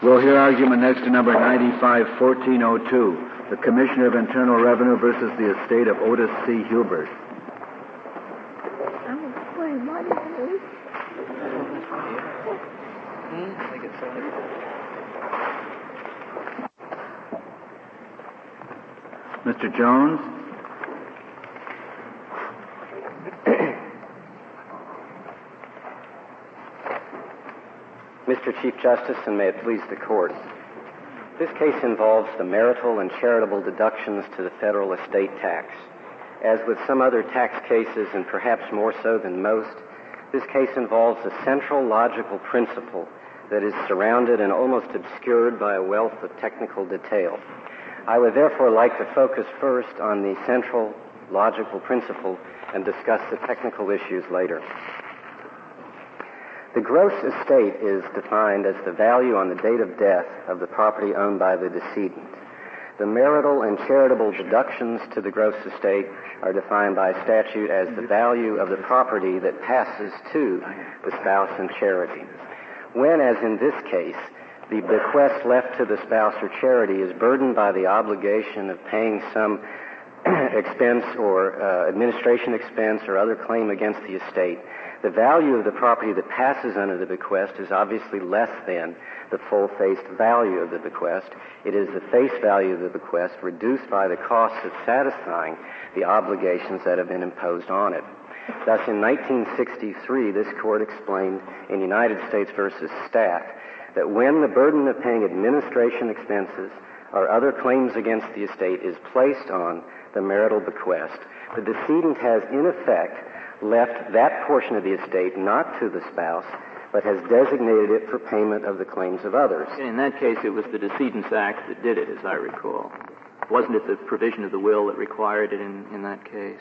We'll hear argument next to number 951402, the Commissioner of Internal Revenue versus the estate of Otis C. Hubert. Mr. Jones? Mr. Chief Justice, and may it please the court. This case involves the marital and charitable deductions to the federal estate tax. As with some other tax cases, and perhaps more so than most, this case involves a central logical principle that is surrounded and almost obscured by a wealth of technical detail. I would therefore like to focus first on the central logical principle and discuss the technical issues later. The gross estate is defined as the value on the date of death of the property owned by the decedent. The marital and charitable deductions to the gross estate are defined by statute as the value of the property that passes to the spouse in charity. When, as in this case, the bequest left to the spouse or charity is burdened by the obligation of paying some expense or uh, administration expense or other claim against the estate, the value of the property that passes under the bequest is obviously less than the full face value of the bequest. It is the face value of the bequest reduced by the costs of satisfying the obligations that have been imposed on it. Thus, in 1963, this court explained in United States versus Stapp that when the burden of paying administration expenses or other claims against the estate is placed on the marital bequest, the decedent has in effect left that portion of the estate not to the spouse, but has designated it for payment of the claims of others. In that case, it was the decedent's act that did it, as I recall. Wasn't it the provision of the will that required it in, in that case?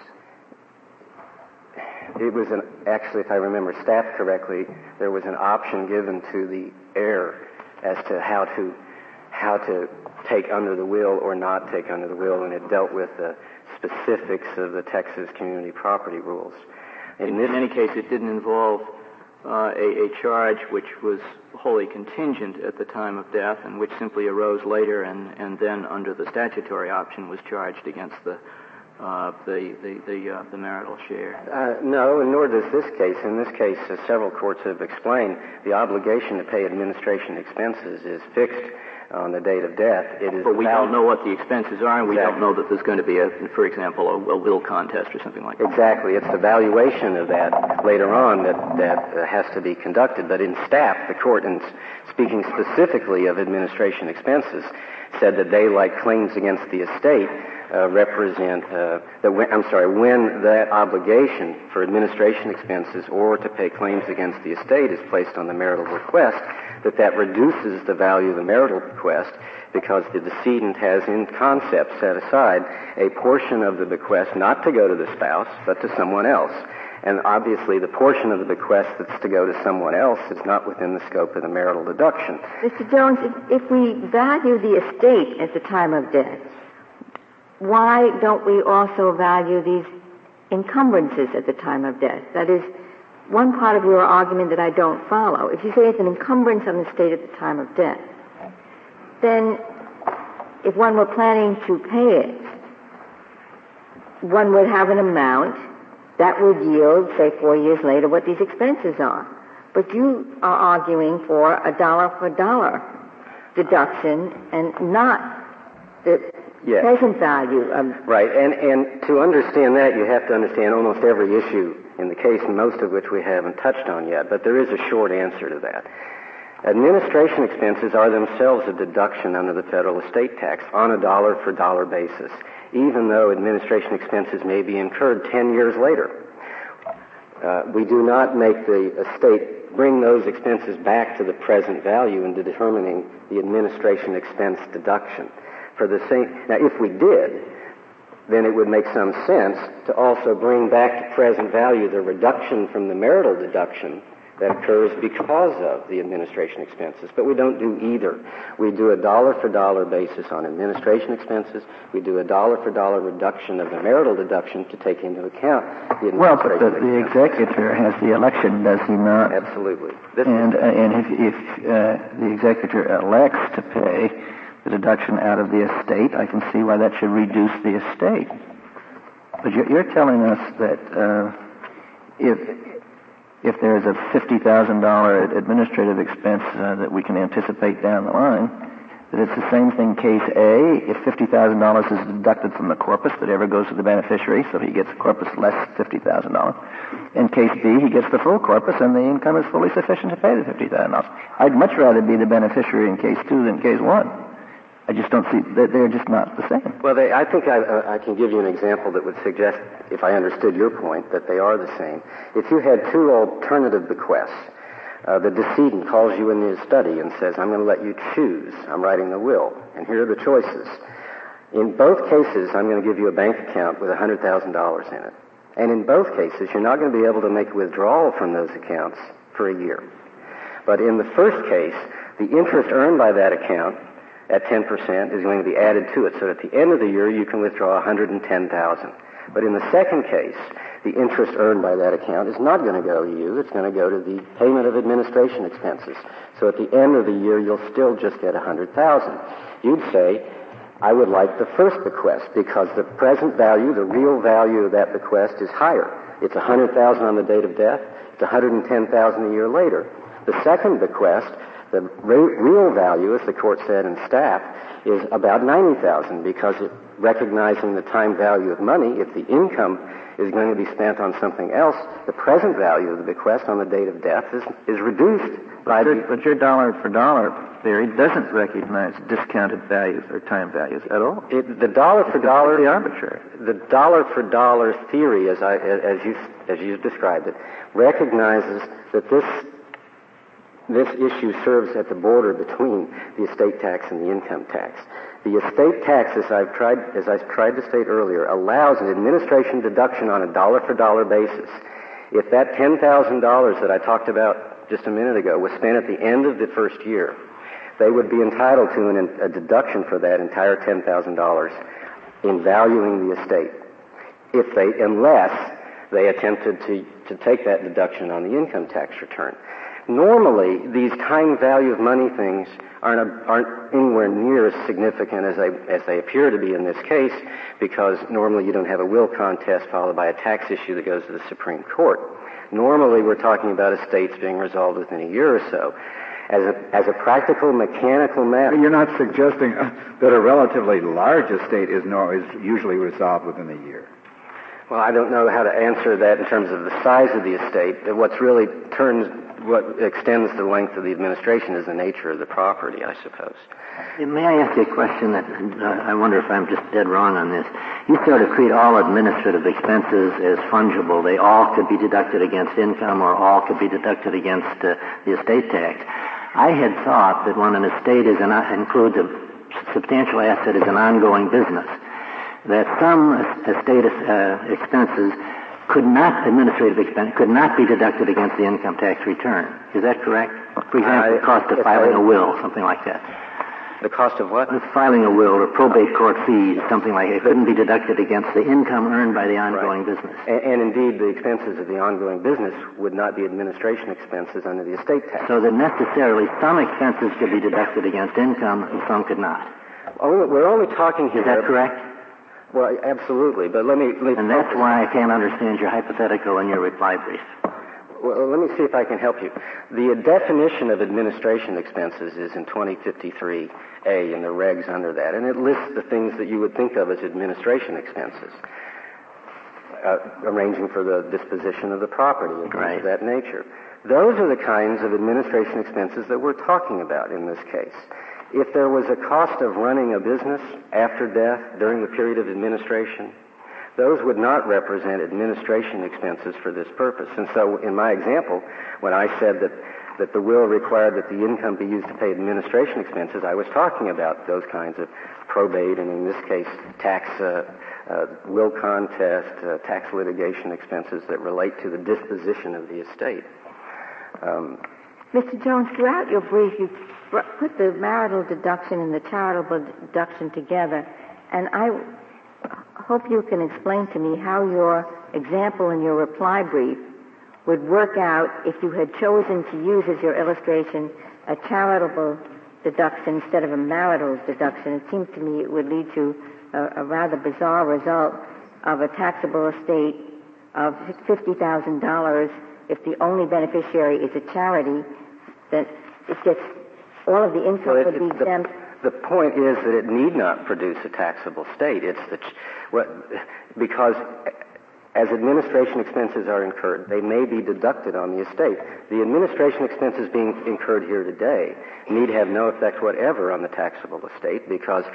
It was an, actually, if I remember Stapp correctly, there was an option given to the heir as to how to how to take under the will or not take under the will, and it dealt with the specifics of the Texas community property rules. In, in any case, it didn't involve uh, a, a, charge which was wholly contingent at the time of death and which simply arose later and, and then under the statutory option was charged against the uh, the the the, uh, the marital share. Uh, no, and nor does this case. In this case, several courts have explained the obligation to pay administration expenses is fixed on the date of death. It is. But we don't know what the expenses are, and we exactly. don't know that there's going to be, a, for example, a, a, will contest or something like that. Exactly. It's the valuation of that later on that that uh, has to be conducted. But in Stapp, the court, in speaking specifically of administration expenses, said that they, like claims against the estate, uh, represent uh, that. When, I'm sorry, when that obligation for administration expenses or to pay claims against the estate is placed on the marital request, that that reduces the value of the marital bequest because the decedent has in concept set aside a portion of the bequest not to go to the spouse but to someone else. And obviously the portion of the bequest that's to go to someone else is not within the scope of the marital deduction. Mr. Jones, if, if we value the estate at the time of death, why don't we also value these encumbrances at the time of death? That is, one part of your argument that I don't follow. If you say it's an encumbrance on the state at the time of death, then if one were planning to pay it, one would have an amount that would yield, say, four years later, what these expenses are. But you are arguing for a dollar for dollar deduction and not the yes. present value of. Right, and, and to understand that, you have to understand almost every issue in the case, most of which we haven't touched on yet, but there is a short answer to that. Administration expenses are themselves a deduction under the federal estate tax on a dollar for dollar basis, even though administration expenses may be incurred 10 years later. Uh, we do not make the estate bring those expenses back to the present value in determining the administration expense deduction. For the same, now if we did, then it would make some sense to also bring back to present value the reduction from the marital deduction that occurs because of the administration expenses. But we don't do either. We do a dollar for dollar basis on administration expenses. We do a dollar for dollar reduction of the marital deduction to take into account the administration Well, but the, the executor has the election, does he not? Absolutely. This And, uh, and if, if uh, the executor elects to pay the deduction out of the estate, I can see why that should reduce the estate. But you're, telling us that uh, if if there's a fifty thousand dollar administrative expense uh, that we can anticipate down the line, that it's the same thing. Case A, if fifty thousand dollars is deducted from the corpus that ever goes to the beneficiary, so he gets corpus less fifty thousand dollars. In case B, he gets the full corpus, and the income is fully sufficient to pay the fifty thousand dollars. I'd much rather be the beneficiary in case two than case one. I just don't see they're, they're just not the same. Well, they, I think I, uh, I can give you an example that would suggest, if I understood your point, that they are the same. If you had two alternative bequests, uh, the decedent calls you in his study and says, I'm going to let you choose. I'm writing the will, and here are the choices. In both cases, I'm going to give you a bank account with $100,000 in it. And in both cases, you're not going to be able to make a withdrawal from those accounts for a year. But in the first case, the interest earned by that account at 10% is going to be added to it. So at the end of the year, you can withdraw 110,000. But in the second case, the interest earned by that account is not going to go to you. It's going to go to the payment of administration expenses. So at the end of the year, you'll still just get 100,000. You'd say, I would like the first bequest because the present value, the real value of that bequest is higher. It's 100,000 on the date of death. It's 110,000 a year later. The second bequest the real value, as the court said in Stapp, is about 90,000 because it, recognizing the time value of money, if the income is going to be spent on something else, the present value of the bequest on the date of death is, is reduced by but, the... but your dollar for dollar theory doesn't recognize discounted values or time values at all. It, the dollar for dollar... The arbitrary. The dollar for dollar theory, as, I, as, you, as you described it, recognizes that this this issue serves at the border between the estate tax and the income tax. The estate tax, as I've tried, as I tried to state earlier, allows an administration deduction on a dollar for dollar basis. If that $10,000 that I talked about just a minute ago was spent at the end of the first year, they would be entitled to an, a deduction for that entire $10,000 in valuing the estate. If they, unless they attempted to, to take that deduction on the income tax return. Normally, these time value of money things aren't, aren't anywhere near as significant as they, as they appear to be in this case because normally you don't have a will contest followed by a tax issue that goes to the Supreme Court. Normally, we're talking about estates being resolved within a year or so. As a, as a practical, mechanical matter. You're not suggesting that a relatively large estate is, is usually resolved within a year. Well, I don't know how to answer that in terms of the size of the estate. What's really turns, what extends the length of the administration is the nature of the property, I suppose. May I ask you a question that uh, I wonder if I'm just dead wrong on this? You sort of treat all administrative expenses as fungible. They all could be deducted against income or all could be deducted against uh, the estate tax. I had thought that when an estate is an, includes a substantial asset as an ongoing business, that some estate uh, expenses could not, administrative expense, could not be deducted against the income tax return. Is that correct? For example, the cost of filing a will, something like that. The cost of what? Filing a will or probate court fees, something like that. It couldn't be deducted against the income earned by the ongoing right. business. And, and, indeed, the expenses of the ongoing business would not be administration expenses under the estate tax. So that necessarily some expenses could be deducted against income and some could not. We're only talking here. Is that correct? Well, absolutely, but let me... Let me and that's why I can't understand your hypothetical in your reply brief. Well, let me see if I can help you. The definition of administration expenses is in 2053A and the regs under that, and it lists the things that you would think of as administration expenses, uh, arranging for the disposition of the property and things right. of that nature. Those are the kinds of administration expenses that we're talking about in this case. If there was a cost of running a business after death during the period of administration, those would not represent administration expenses for this purpose. And so in my example, when I said that, that the will required that the income be used to pay administration expenses, I was talking about those kinds of probate and in this case tax, uh, uh, will contest, uh, tax litigation expenses that relate to the disposition of the estate. Um, Mr. Jones, throughout your brief, you put the marital deduction and the charitable deduction together, and I hope you can explain to me how your example in your reply brief would work out if you had chosen to use as your illustration a charitable deduction instead of a marital deduction. It seems to me it would lead to a, a rather bizarre result of a taxable estate of $50,000 if the only beneficiary is a charity, then it gets all of the income well, it, would be exempt. The, the, point is that it need not produce a taxable state. It's the what, because as administration expenses are incurred, they may be deducted on the estate. The administration expenses being incurred here today need have no effect whatever on the taxable estate because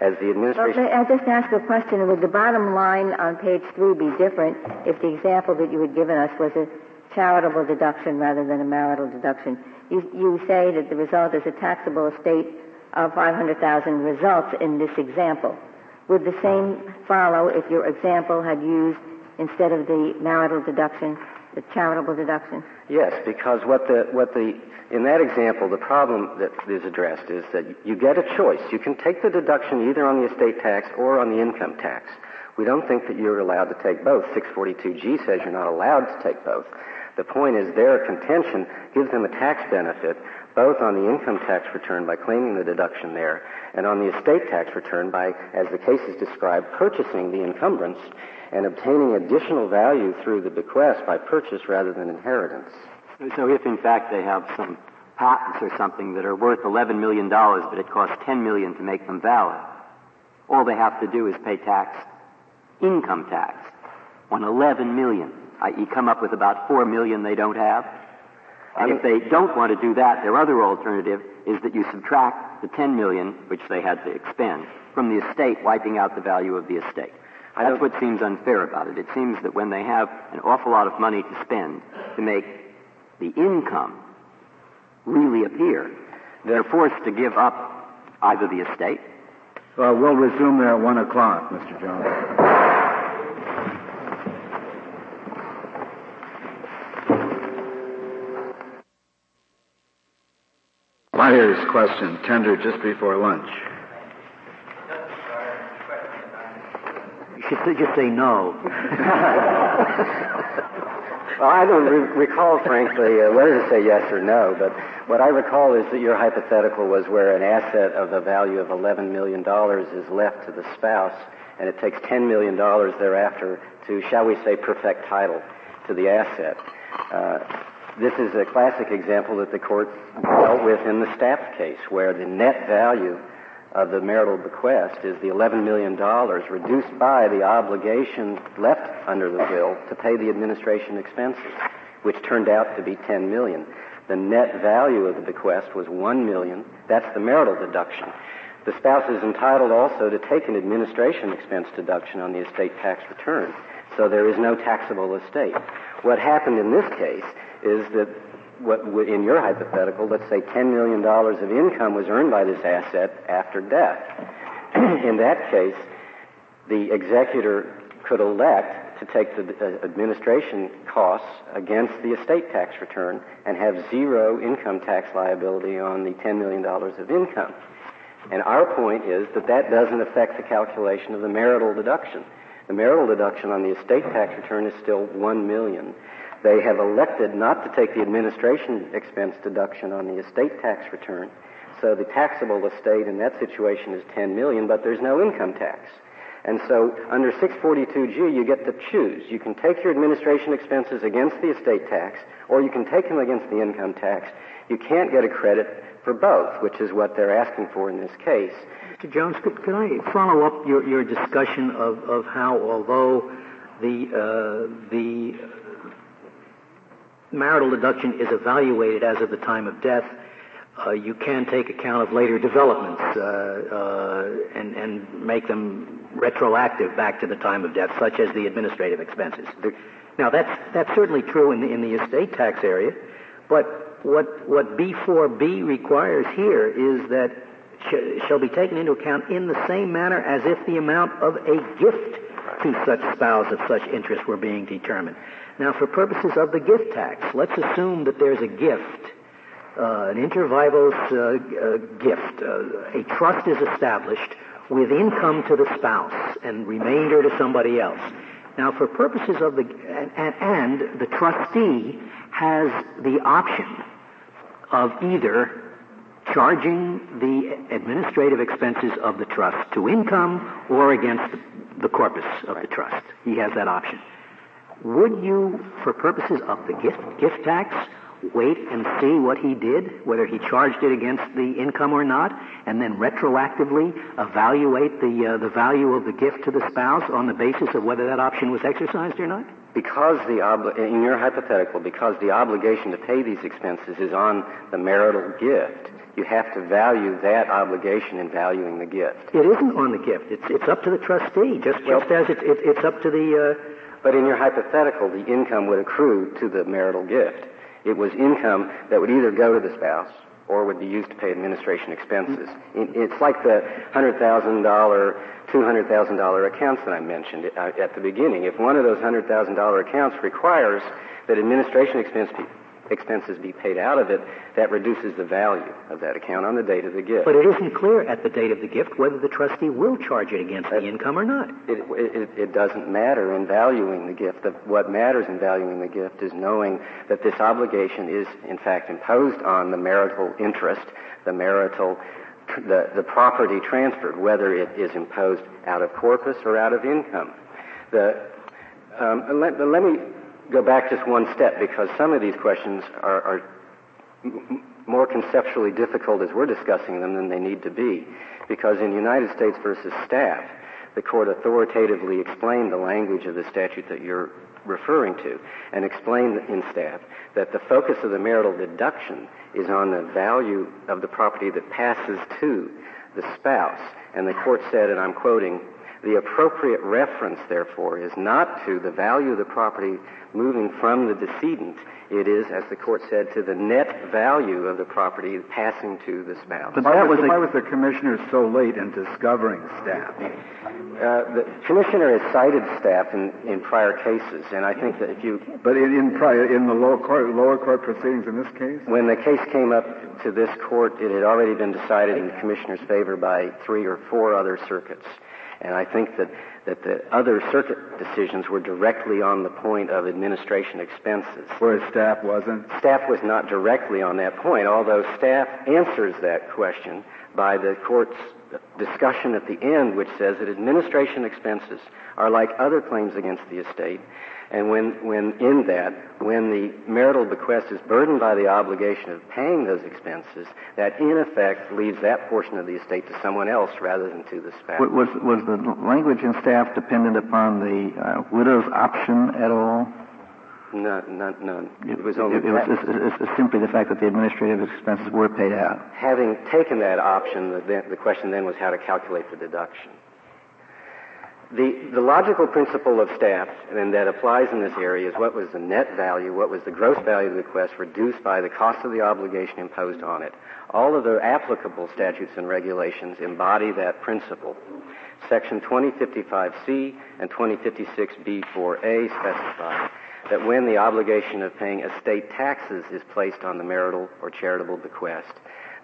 as the administration... Well, I just asked a question. Would the bottom line on page three be different if the example that you had given us was a charitable deduction rather than a marital deduction? You, you say that the result is a taxable estate of 500,000 results in this example. Would the same follow if your example had used instead of the marital deduction, the charitable deduction? Yes, because what the, what the, in that example, the problem that is addressed is that you get a choice. You can take the deduction either on the estate tax or on the income tax. We don't think that you're allowed to take both. 642G says you're not allowed to take both. The point is their contention gives them a tax benefit both on the income tax return by claiming the deduction there and on the estate tax return by, as the case is described, purchasing the encumbrance and obtaining additional value through the bequest by purchase rather than inheritance. So if in fact they have some patents or something that are worth $11 million, but it costs 10 million to make them valid, all they have to do is pay tax, income tax, on $11 million, i.e. come up with about 4 million they don't have. And if they don't want to do that, their other alternative is that you subtract the 10 million, which they had to expend, from the estate, wiping out the value of the estate. That's what seems unfair about it. It seems that when they have an awful lot of money to spend to make the income really appear, they're forced to give up either the estate. Well, we'll resume there at one o'clock, Mr. Jones. Myers question, tendered just before lunch. You should just say no. well, I don't re- recall, frankly, uh, whether to say yes or no, but what I recall is that your hypothetical was where an asset of the value of $11 million is left to the spouse, and it takes $10 million thereafter to, shall we say, perfect title to the asset. Uh, this is a classic example that the court dealt with in the Stapp case, where the net value of the marital bequest is the $11 million reduced by the obligation left under the will to pay the administration expenses, which turned out to be 10 million. The net value of the bequest was 1 million. That's the marital deduction. The spouse is entitled also to take an administration expense deduction on the estate tax return. So there is no taxable estate. What happened in this case is that what in your hypothetical, let's say $10 million of income was earned by this asset after death. in that case, the executor could elect to take the uh, administration costs against the estate tax return and have zero income tax liability on the $10 million of income. And our point is that that doesn't affect the calculation of the marital deduction. The marital deduction on the estate tax return is still $1 million. They have elected not to take the administration expense deduction on the estate tax return. So the taxable estate in that situation is 10 million, but there's no income tax. And so under 642G, you get to choose. You can take your administration expenses against the estate tax, or you can take them against the income tax. You can't get a credit for both, which is what they're asking for in this case. Mr. Jones, could, could I follow up your, your discussion of, of how, although the, uh, the marital deduction is evaluated as of the time of death, uh, you can take account of later developments uh, uh, and, and make them retroactive back to the time of death, such as the administrative expenses. Now, that's, that's certainly true in the, in the estate tax area, but what, what B4B requires here is that sh- shall be taken into account in the same manner as if the amount of a gift to such spouse of such interest were being determined. Now, for purposes of the gift tax, let's assume that there's a gift, uh, an inter vivos uh, uh, gift. Uh, a trust is established with income to the spouse and remainder to somebody else. Now, for purposes of the, and, and the trustee has the option of either charging the administrative expenses of the trust to income or against the corpus of the trust. He has that option. Would you, for purposes of the gift, gift tax, wait and see what he did, whether he charged it against the income or not, and then retroactively evaluate the, uh, the value of the gift to the spouse on the basis of whether that option was exercised or not? Because the obli- in your hypothetical, because the obligation to pay these expenses is on the marital gift, you have to value that obligation in valuing the gift. It isn't on the gift. It's, it's up to the trustee, just, just as it, it, it's up to the, uh, But in your hypothetical, the income would accrue to the marital gift. It was income that would either go to the spouse or would be used to pay administration expenses. It's like the $100,000, $200,000 accounts that I mentioned uh, at the beginning. If one of those $100,000 accounts requires that administration expense be, expenses be paid out of it, that reduces the value of that account on the date of the gift. but it isn't clear at the date of the gift whether the trustee will charge it against the income or not. It, it, it doesn't matter in valuing the gift. The, what matters in valuing the gift is knowing that this obligation is, in fact, imposed on the marital interest, the marital, the, the property transferred, whether it is imposed out of corpus or out of income. The, um, let, let me go back just one step because some of these questions are, are m- more conceptually difficult as we're discussing them than they need to be. Because in United States versus Stapp, the court authoritatively explained the language of the statute that you're referring to and explained in Stapp that the focus of the marital deduction is on the value of the property that passes to the spouse. And the court said, and I'm quoting, the appropriate reference, therefore, is not to the value of the property moving from the decedent. It is, as the court said, to the net value of the property passing to the spouse. But Why that was, was why was the commissioner so late in discovering Stapp? Uh, the commissioner has cited Stapp in, in prior cases, and I think that if you, But in, in prior, in the lower court, lower court proceedings in this case? when the case came up to this court, it had already been decided in the commissioner's favor by three or four other circuits. And I think that, that the other circuit decisions were directly on the point of administration expenses. Whereas Stapp wasn't? Stapp was not directly on that point, although Stapp answers that question by the court's discussion at the end, which says that administration expenses are like other claims against the estate. And when, when in that, when the marital bequest is burdened by the obligation of paying those expenses, that in effect leaves that portion of the estate to someone else rather than to the spouse. was, was the language in Stapp dependent upon the uh, widow's option at all? None, none, none. It was only it, was it's, it's, it's simply the fact that the administrative expenses were paid out. having taken that option, the, the question then was how to calculate the deduction. The, the logical principle of Stapp, and that applies in this area, is what was the net value, what was the gross value of the bequest reduced by the cost of the obligation imposed on it. All of the applicable statutes and regulations embody that principle. Section 2055C and 2056B4A specify that when the obligation of paying estate taxes is placed on the marital or charitable bequest,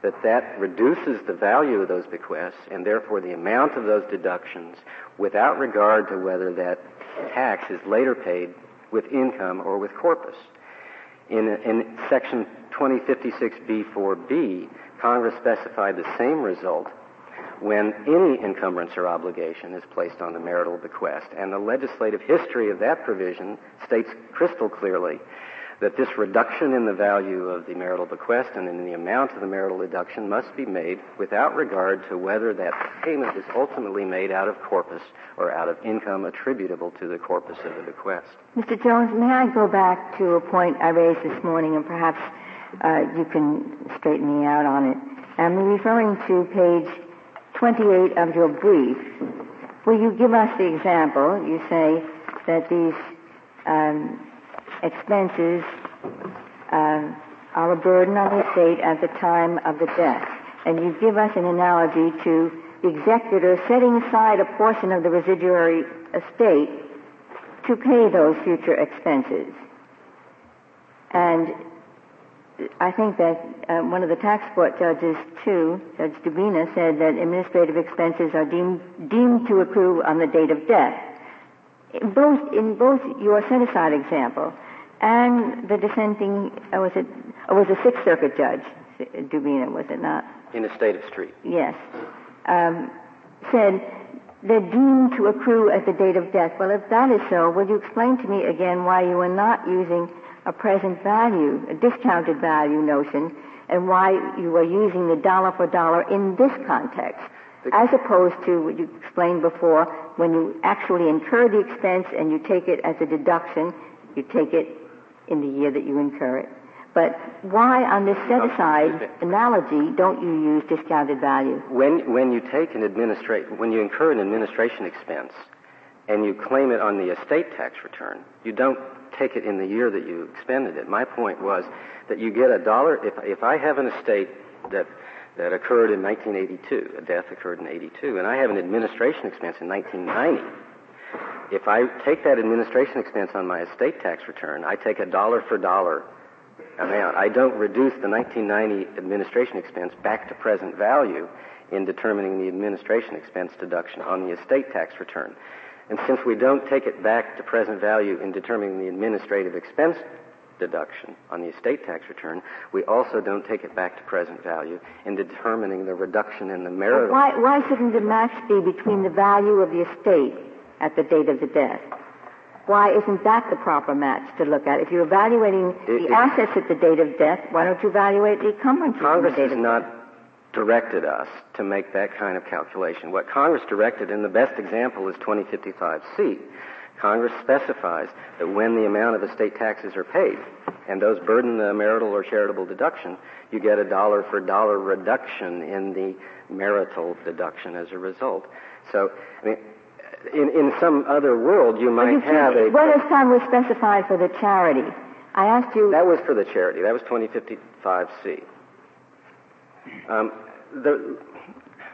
that that reduces the value of those bequests and therefore the amount of those deductions without regard to whether that tax is later paid with income or with corpus. In, in section 2056B4B, Congress specified the same result when any encumbrance or obligation is placed on the marital bequest. And the legislative history of that provision states crystal clearly that this reduction in the value of the marital bequest and in the amount of the marital deduction must be made without regard to whether that payment is ultimately made out of corpus or out of income attributable to the corpus of the bequest. Mr. Jones, may I go back to a point I raised this morning, and perhaps uh, you can straighten me out on it. I'm referring to page 28 of your brief, where you give us the example. You say that these um, expenses uh, are a burden on the estate at the time of the death. And you give us an analogy to the executor setting aside a portion of the residuary estate to pay those future expenses. And I think that uh, one of the tax court judges, too, Judge Dubina, said that administrative expenses are deemed, deemed to accrue on the date of death. In both, in both your set-aside example and the dissenting, uh, was it, uh, was a Sixth Circuit judge, Dubina, was it not? In the state of Street. Yes. Um, said they're deemed to accrue at the date of death. Well, if that is so, will you explain to me again why you are not using a present value, a discounted value notion, and why you are using the dollar for dollar in this context, as opposed to what you explained before, when you actually incur the expense and you take it as a deduction, you take it in the year that you incur it. But why, on this set-aside analogy, don't you use discounted value? When when you take an administrate when you incur an administration expense and you claim it on the estate tax return, you don't take it in the year that you expended it. My point was that you get a dollar. If, if I have an estate that, that occurred in 1982, a death occurred in 82, and I have an administration expense in 1990, if I take that administration expense on my estate tax return, I take a dollar for dollar amount. I don't reduce the 1990 administration expense back to present value in determining the administration expense deduction on the estate tax return. And since we don't take it back to present value in determining the administrative expense deduction on the estate tax return, we also don't take it back to present value in determining the reduction in the marital. Why, why shouldn't the match be between the value of the estate at the date of the death? Why isn't that the proper match to look at? If you're evaluating It- the it- assets at the date of death, why don't you evaluate the encumbrances Congress the date has not death? directed us to make that kind of calculation. What Congress directed, and the best example is 2055C, Congress specifies that when the amount of estate taxes are paid, and those burden the marital or charitable deduction, you get a dollar for dollar reduction in the marital deduction as a result. So, I mean, in, in some other world, you might you have a. What has Congress specified for the charity? I asked you. That was for the charity. That was 2055C. Um, the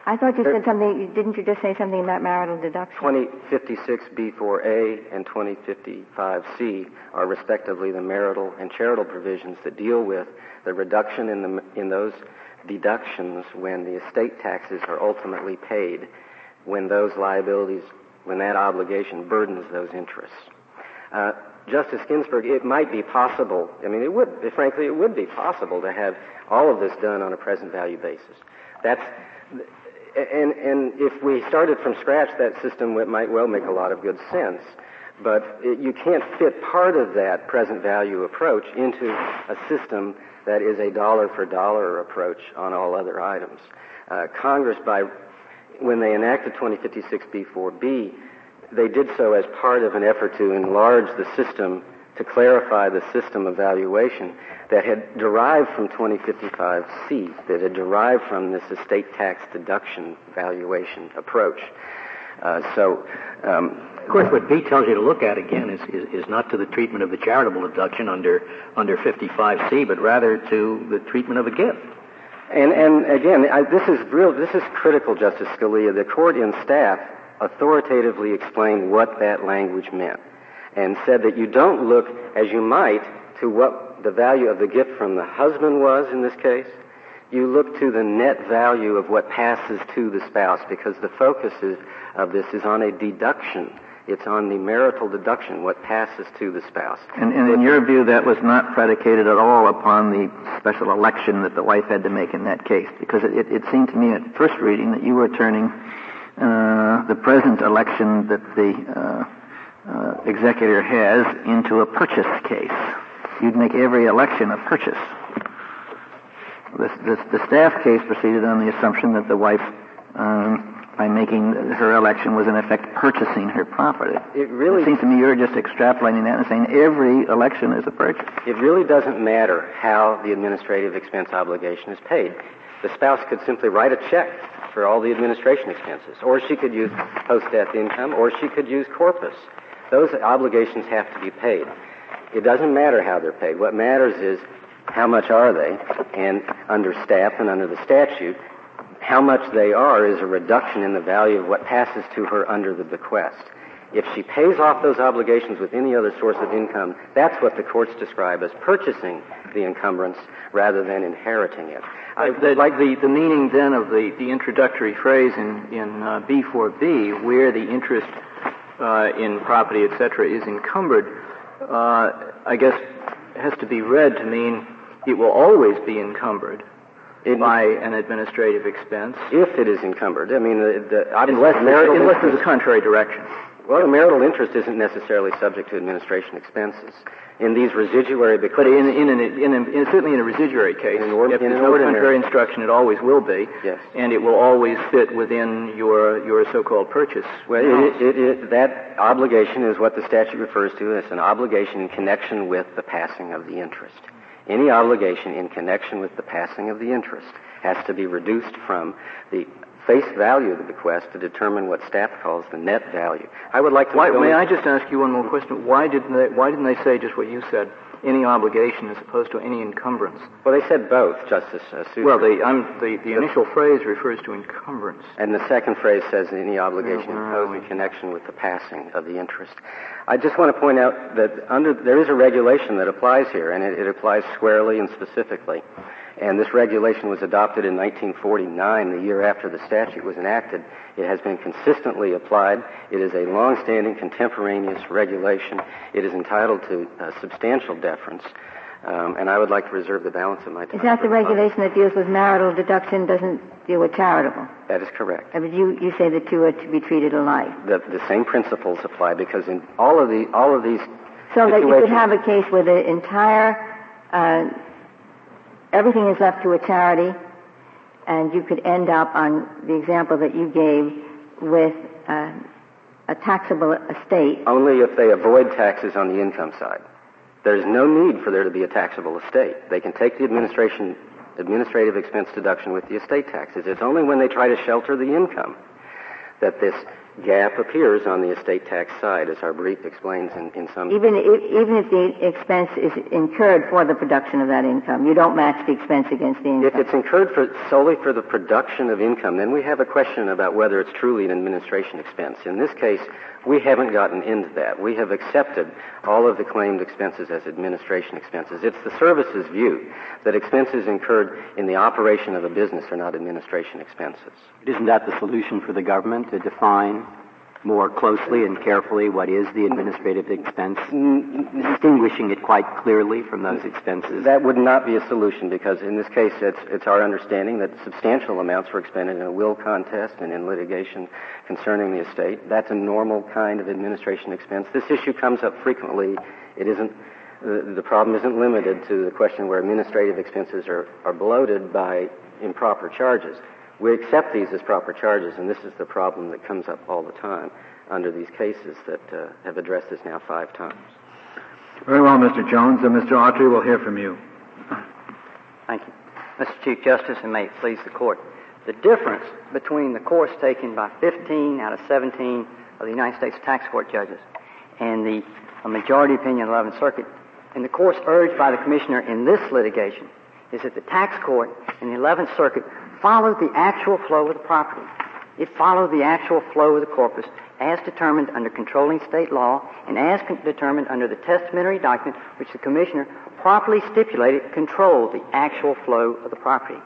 I thought you said something. Didn't you just say something about marital deduction? 2056B4A and 2055C are respectively the marital and charitable provisions that deal with the reduction in, the, in those deductions when the estate taxes are ultimately paid, when those liabilities, when that obligation burdens those interests. Uh, Justice Ginsburg, it might be possible, I mean, it would, frankly, it would be possible to have all of this done on a present value basis. That's, and, and if we started from scratch, that system might well make a lot of good sense. But it, you can't fit part of that present value approach into a system that is a dollar for dollar approach on all other items. Uh, Congress, by when they enacted 2056B4B, they did so as part of an effort to enlarge the system, to clarify the system of valuation that had derived from 2055C, that had derived from this estate tax deduction valuation approach. Uh, so, um, Of course, what B tells you to look at again is, is, is not to the treatment of the charitable deduction under under 55C, but rather to the treatment of a gift. And, and again, I, this is real. This is critical, Justice Scalia. The court and Stapp authoritatively explained what that language meant, and said that you don't look as you might to what the value of the gift from the husband was in this case. You look to the net value of what passes to the spouse, because the focus is, of this is on a deduction. It's on the marital deduction, what passes to the spouse. And, and in your view, that was not predicated at all upon the special election that the wife had to make in that case, because it, it, it seemed to me at first reading that you were turning uh, the present election that the uh, uh, executor has into a purchase case. You'd make every election a purchase. The, the, the Stapp case proceeded on the assumption that the wife, um, by making her election, was in effect purchasing her property. It really It seems to me you're just extrapolating that and saying every election is a purchase. It really doesn't matter how the administrative expense obligation is paid. The spouse could simply write a check for all the administration expenses, or she could use post-death income, or she could use corpus. Those obligations have to be paid. It doesn't matter how they're paid. What matters is how much are they, and under Stapp and under the statute, how much they are is a reduction in the value of what passes to her under the bequest. If she pays off those obligations with any other source of income, that's what the courts describe as purchasing the encumbrance rather than inheriting it. I the, like the, the meaning then of the, the introductory phrase in, in uh, B4B, where the interest uh, in property, etc., is encumbered, uh, I guess has to be read to mean it will always be encumbered it, by an administrative expense. If it is encumbered. I mean, the, the, unless, unless there's a contrary direction. Well, the marital interest isn't necessarily subject to administration expenses. In these residuary bequests. But in, in, an, in, an, in certainly in a residuary case, in or, if in there's no contrary instruction, it always will be. Yes. And it will always fit within your, your so-called purchase. Well, it, it, it, that obligation is what the statute refers to as an obligation in connection with the passing of the interest. Any obligation in connection with the passing of the interest has to be reduced from the face value of the bequest to determine what Stapp calls the net value. I would like to. Why, may I just ask you one more question? Why didn't they? Why didn't they say just what you said? Any obligation as opposed to any encumbrance. Well, they said both, Justice uh, Well, the, the, the initial phrase refers to encumbrance. And the second phrase says any obligation imposed in connection with the passing of the interest. I just want to point out that under, there is a regulation that applies here, and it, it applies squarely and specifically. And this regulation was adopted in 1949, the year after the statute was enacted. It has been consistently applied. It is a long-standing contemporaneous regulation. It is entitled to uh, substantial deference. Um, and I would like to reserve the balance of my time. Is that the regulation that deals with marital deduction, doesn't deal with charitable? That is correct. I mean, you, you say the two are to be treated alike. The, the same principles apply because in all of the all of these so that you could have a case where the entire uh, everything is left to a charity, and you could end up on the example that you gave with uh, a taxable estate. Only if they avoid taxes on the income side. There's no need for there to be a taxable estate. They can take the administration administrative expense deduction with the estate taxes. It's only when they try to shelter the income that this gap appears on the estate tax side, as our brief explains in, in some. Even if, even if the expense is incurred for the production of that income, you don't match the expense against the income. If it's incurred for, solely for the production of income, then we have a question about whether it's truly an administration expense. In this case, we haven't gotten into that. We have accepted all of the claimed expenses as administration expenses. It's the service's view that expenses incurred in the operation of a business are not administration expenses. Isn't that the solution for the government to define more closely and carefully what is the administrative expense, distinguishing it quite clearly from those expenses? That would not be a solution because in this case it's, it's our understanding that substantial amounts were expended in a will contest and in litigation concerning the estate. That's a normal kind of administration expense. This issue comes up frequently. It isn't, the, problem isn't limited to the question where administrative expenses are, are bloated by improper charges. We accept these as proper charges, and this is the problem that comes up all the time under these cases that uh, have addressed this now five times. Very well, Mr. Jones. And Mr. Autry, we'll hear from you. Thank you. Mr. Chief Justice, and may it please the Court. The difference between the course taken by 15 out of 17 of the United States tax court judges and the majority opinion of the 11th Circuit and the course urged by the Commissioner in this litigation is that the tax court in the 11th Circuit followed the actual flow of the property. It followed the actual flow of the corpus as determined under controlling state law and as determined under the testamentary document which the Commissioner properly stipulated controlled the actual flow of the property.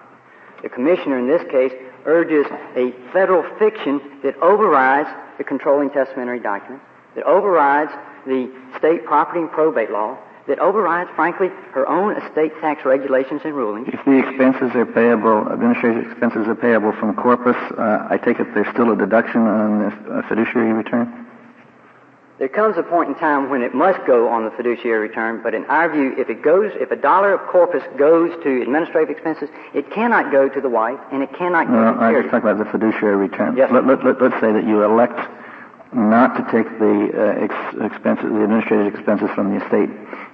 The Commissioner in this case urges a federal fiction that overrides the controlling testamentary document, that overrides the state property and probate law, that overrides, frankly, her own estate tax regulations and rulings. If the expenses are payable, administrative expenses are payable from corpus, uh, I take it there's still a deduction on the fiduciary return? There comes a point in time when it must go on the fiduciary return, but in our view, if it goes, if a dollar of corpus goes to administrative expenses, it cannot go to the wife, and it cannot go no, to charity. I'm just talking about the fiduciary return. Yes. Let, let, let, let's say that you elect not to take the uh, ex- expenses, the administrative expenses from the estate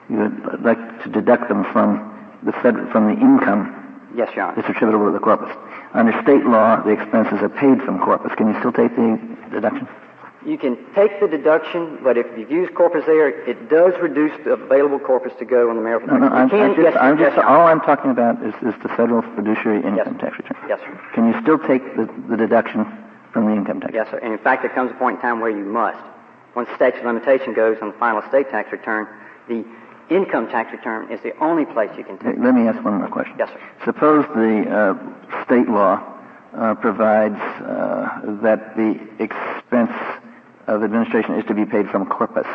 you would like to deduct them from the from the income Yes, Your Honor. that's attributable to the corpus. Under state law, the expenses are paid from corpus. Can you still take the deduction? You can take the deduction, but if you've used corpus there, it does reduce the available corpus to go on the marital No, no, I'm, I'm just, I'm just, all I'm talking about is, is the federal fiduciary income Yes. tax return. Yes, sir. Can you still take the, the deduction from the income tax? Yes, sir. And in fact, there comes a point in time where you must. once the statute of limitation goes on the final state tax return, the income tax return is the only place you can take. Let me ask one more question. Yes, sir. Suppose the uh, state law uh, provides uh, that the expense of administration is to be paid from corpus,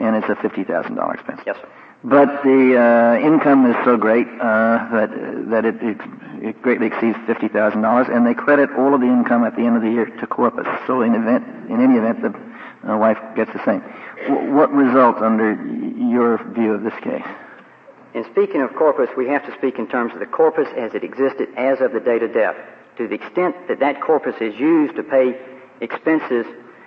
and it's a fifty thousand dollar expense. Yes, sir. But the uh, income is so great uh, that that it, it, it greatly exceeds fifty thousand dollars, and they credit all of the income at the end of the year to corpus. So in event, in any event, the uh, wife gets the same. W- what result under your view of this case? In speaking of corpus, we have to speak in terms of the corpus as it existed as of the date of death. To the extent that that corpus is used to pay expenses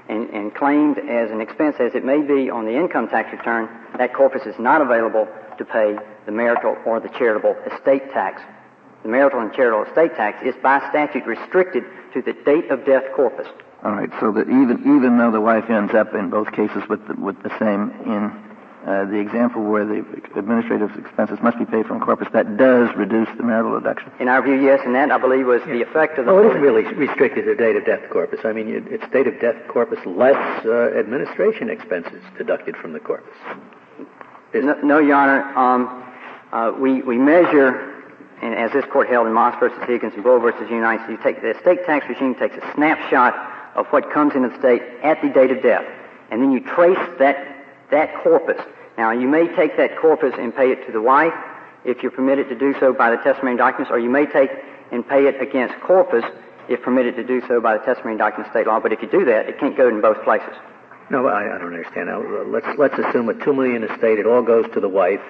and, and, claimed as an expense as it may be on the income tax return, that corpus is not available to pay the marital or the charitable estate tax. The marital and charitable estate tax is by statute restricted to the date of death corpus. All right, so that even even though the wife ends up in both cases with the, with the same in uh, the example where the administrative expenses must be paid from corpus, that does reduce the marital deduction. In our view, yes, and that I believe was the effect of the. Oh, it isn't really restricted to date of death corpus. I mean, it's date of death corpus less uh, administration expenses deducted from the corpus. No, no, Your Honor. Um, uh, we we measure and as this court held in Maass versus Higgins and Bull versus United States, you take the estate tax regime takes a snapshot of what comes into the state at the date of death, and then you trace that that corpus. Now, you may take that corpus and pay it to the wife if you're permitted to do so by the testamentary documents, or you may take and pay it against corpus if permitted to do so by the testamentary documents state law. But if you do that, it can't go in both places. No, I, I don't understand. Now, let's let's assume a two million estate. It all goes to the wife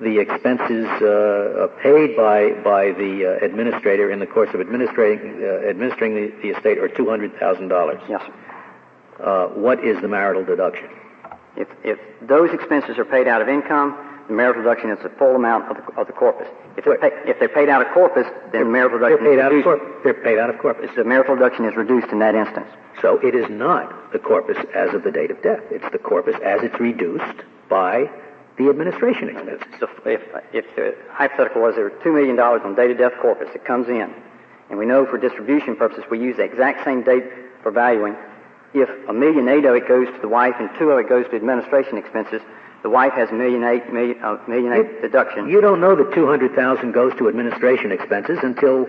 the expenses uh, paid by by the uh, administrator in the course of administrating uh, administering the, the, estate are two hundred thousand dollars. Yes. Uh, what is the marital deduction? If if those expenses are paid out of income, the marital deduction is the full amount of the, of the corpus. If they're, pay, if they're paid out of corpus, then the marital deduction they're paid is out. Of corpus. They're paid out of corpus. The marital deduction is reduced in that instance. So it is not the corpus as of the date of death. It's the corpus as it's reduced by the administration expenses. So if, if the hypothetical was there were $2 million on date of death corpus that comes in, and we know for distribution purposes we use the exact same date for valuing, if a million eight of it goes to the wife and two of it goes to administration expenses, the wife has a million eight, million, uh, million eight you, deduction. You don't know that 200000 goes to administration expenses until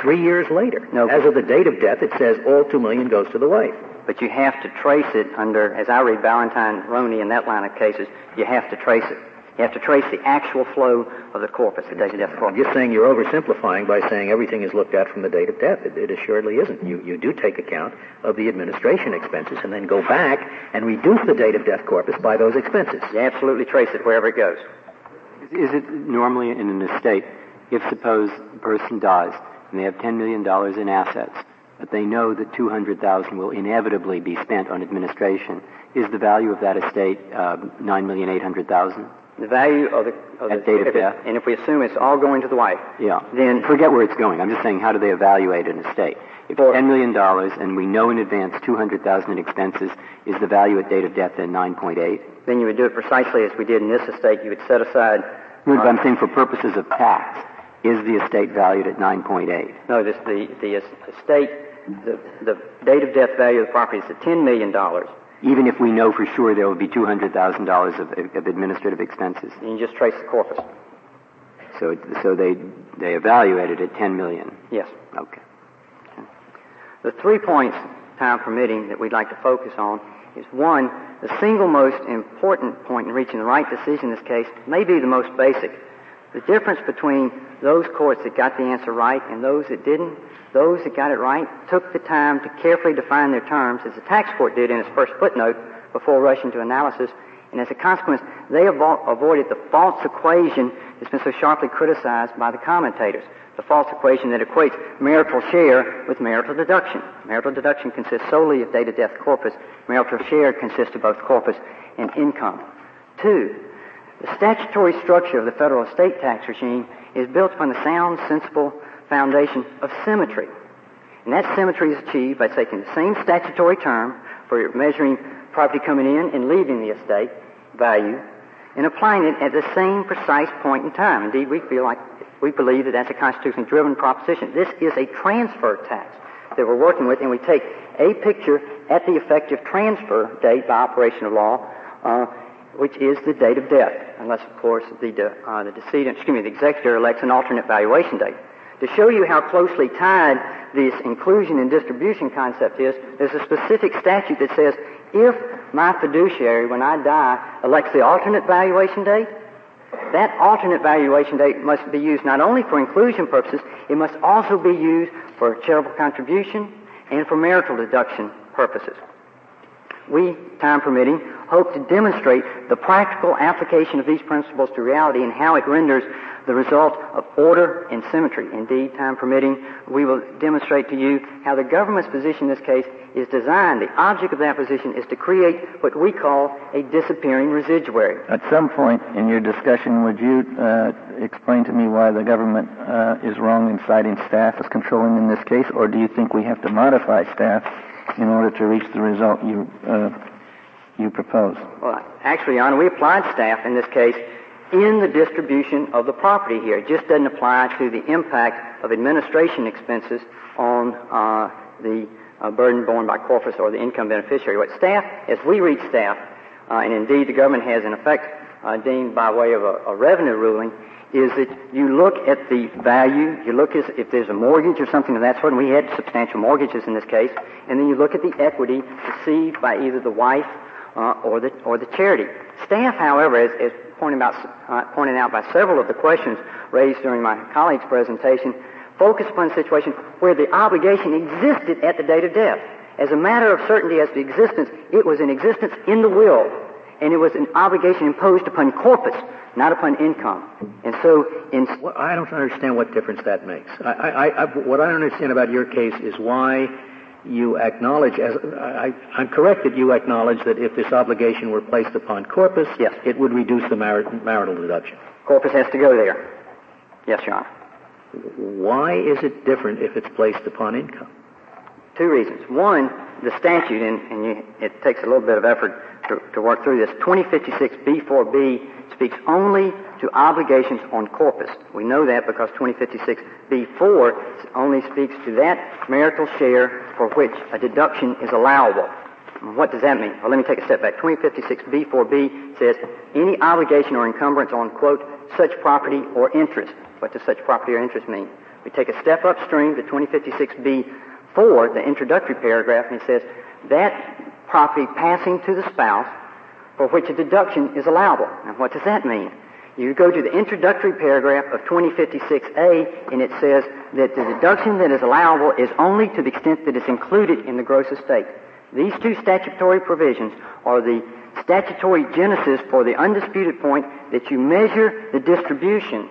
three years later. No. As of the date of death, it says all 2 million goes to the wife but you have to trace it under, as I read Ballantine Roney in that line of cases, you have to trace it. You have to trace the actual flow of the corpus, the date of death corpus. I'm just saying you're oversimplifying by saying everything is looked at from the date of death. It, it assuredly isn't. You, you do take account of the administration expenses and then go back and reduce the date of death corpus by those expenses. You absolutely trace it wherever it goes. Is it normally in an estate, if suppose the person dies and they have $10 million in assets, but they know that 200,000 will inevitably be spent on administration. Is the value of that estate uh, 9,800,000? The value of the of at the, date of death. It, and if we assume it's all going to the wife, yeah. Then forget where it's going. I'm just saying, how do they evaluate an estate? If for, ten million dollars and we know in advance 200,000 in expenses, is the value at date of death then 9.8? Then you would do it precisely as we did in this estate. You would set aside. No, but I'm saying for purposes of tax, is the estate valued at 9.8? No, this, the the estate the, the date of death value of the property is at $10 million. Even if we know for sure there will be $200,000 of, of administrative expenses. And you just trace the corpus. So, so they, they evaluated at 10 million? Yes. Okay. The three points, time permitting, that we'd like to focus on is one, the single most important point in reaching the right decision in this case may be the most basic. The difference between those courts that got the answer right and those that didn't those that got it right took the time to carefully define their terms, as the tax court did in its first footnote before rushing to analysis. And as a consequence, they avo- avoided the false equation that's been so sharply criticized by the commentators. The false equation that equates marital share with marital deduction. Marital deduction consists solely of date of death corpus. Marital share consists of both corpus and income. Two, the statutory structure of the federal estate tax regime is built upon the sound, sensible foundation of symmetry. And that symmetry is achieved by taking the same statutory term for measuring property coming in and leaving the estate value and applying it at the same precise point in time. Indeed, we feel like we believe that that's a constitutionally driven proposition. This is a transfer tax. that we're working with, and we take a picture at the effective transfer date by operation of law, uh, which is the date of death, unless, of course, the, de- uh, the decedent, excuse me, the executor elects an alternate valuation date. To show you how closely tied this inclusion and distribution concept is, there's a specific statute that says if my fiduciary, when I die, elects the alternate valuation date, that alternate valuation date must be used not only for inclusion purposes, it must also be used for charitable contribution and for marital deduction purposes. We, time permitting, hope to demonstrate the practical application of these principles to reality and how it renders the result of order and symmetry. Indeed, time permitting, we will demonstrate to you how the government's position in this case is designed. The object of that position is to create what we call a disappearing residuary. At some point in your discussion, would you uh, explain to me why the government uh, is wrong in citing Stapp as controlling in this case, or do you think we have to modify Stapp in order to reach the result you uh, you propose? Well, actually, Your Honor, we applied Stapp in this case in the distribution of the property here. It just doesn't apply to the impact of administration expenses on uh, the uh, burden borne by corpus or the income beneficiary. What Stapp, as we reach Stapp, uh, and indeed the government has in effect uh, deemed by way of a, a, revenue ruling, is that you look at the value, you look as if there's a mortgage or something of that sort, and we had substantial mortgages in this case, and then you look at the equity received by either the wife uh, or the or the charity. Stapp, however, as, as pointed, about, uh, pointed out by several of the questions raised during my colleague's presentation, focus upon a situation where the obligation existed at the date of death. As a matter of certainty as to existence, it was in existence in the will, and it was an obligation imposed upon corpus, not upon income. And so, in well, I don't understand what difference that makes. I, I, I, what I understand about your case is why you acknowledge, as I, am correct that you acknowledge that if this obligation were placed upon corpus, yes. it would reduce the mar- marital deduction. Corpus has to go there. Yes, Your Honor. Why is it different if it's placed upon income? Two reasons. One, the statute, and, and you, it takes a little bit of effort to, to work through this. 2056B4B speaks only to obligations on corpus. We know that because 2056B4 only speaks to that marital share for which a deduction is allowable. What does that mean? Well, let me take a step back. 2056B4B says any obligation or encumbrance on, quote, such property or interest. What does such property or interest mean? We take a step upstream to 2056B4, the introductory paragraph, and it says that property passing to the spouse for which a deduction is allowable. Now, what does that mean? You go to the introductory paragraph of 2056A, and it says that the deduction that is allowable is only to the extent that it's included in the gross estate. These two statutory provisions are the statutory genesis for the undisputed point that you measure the distribution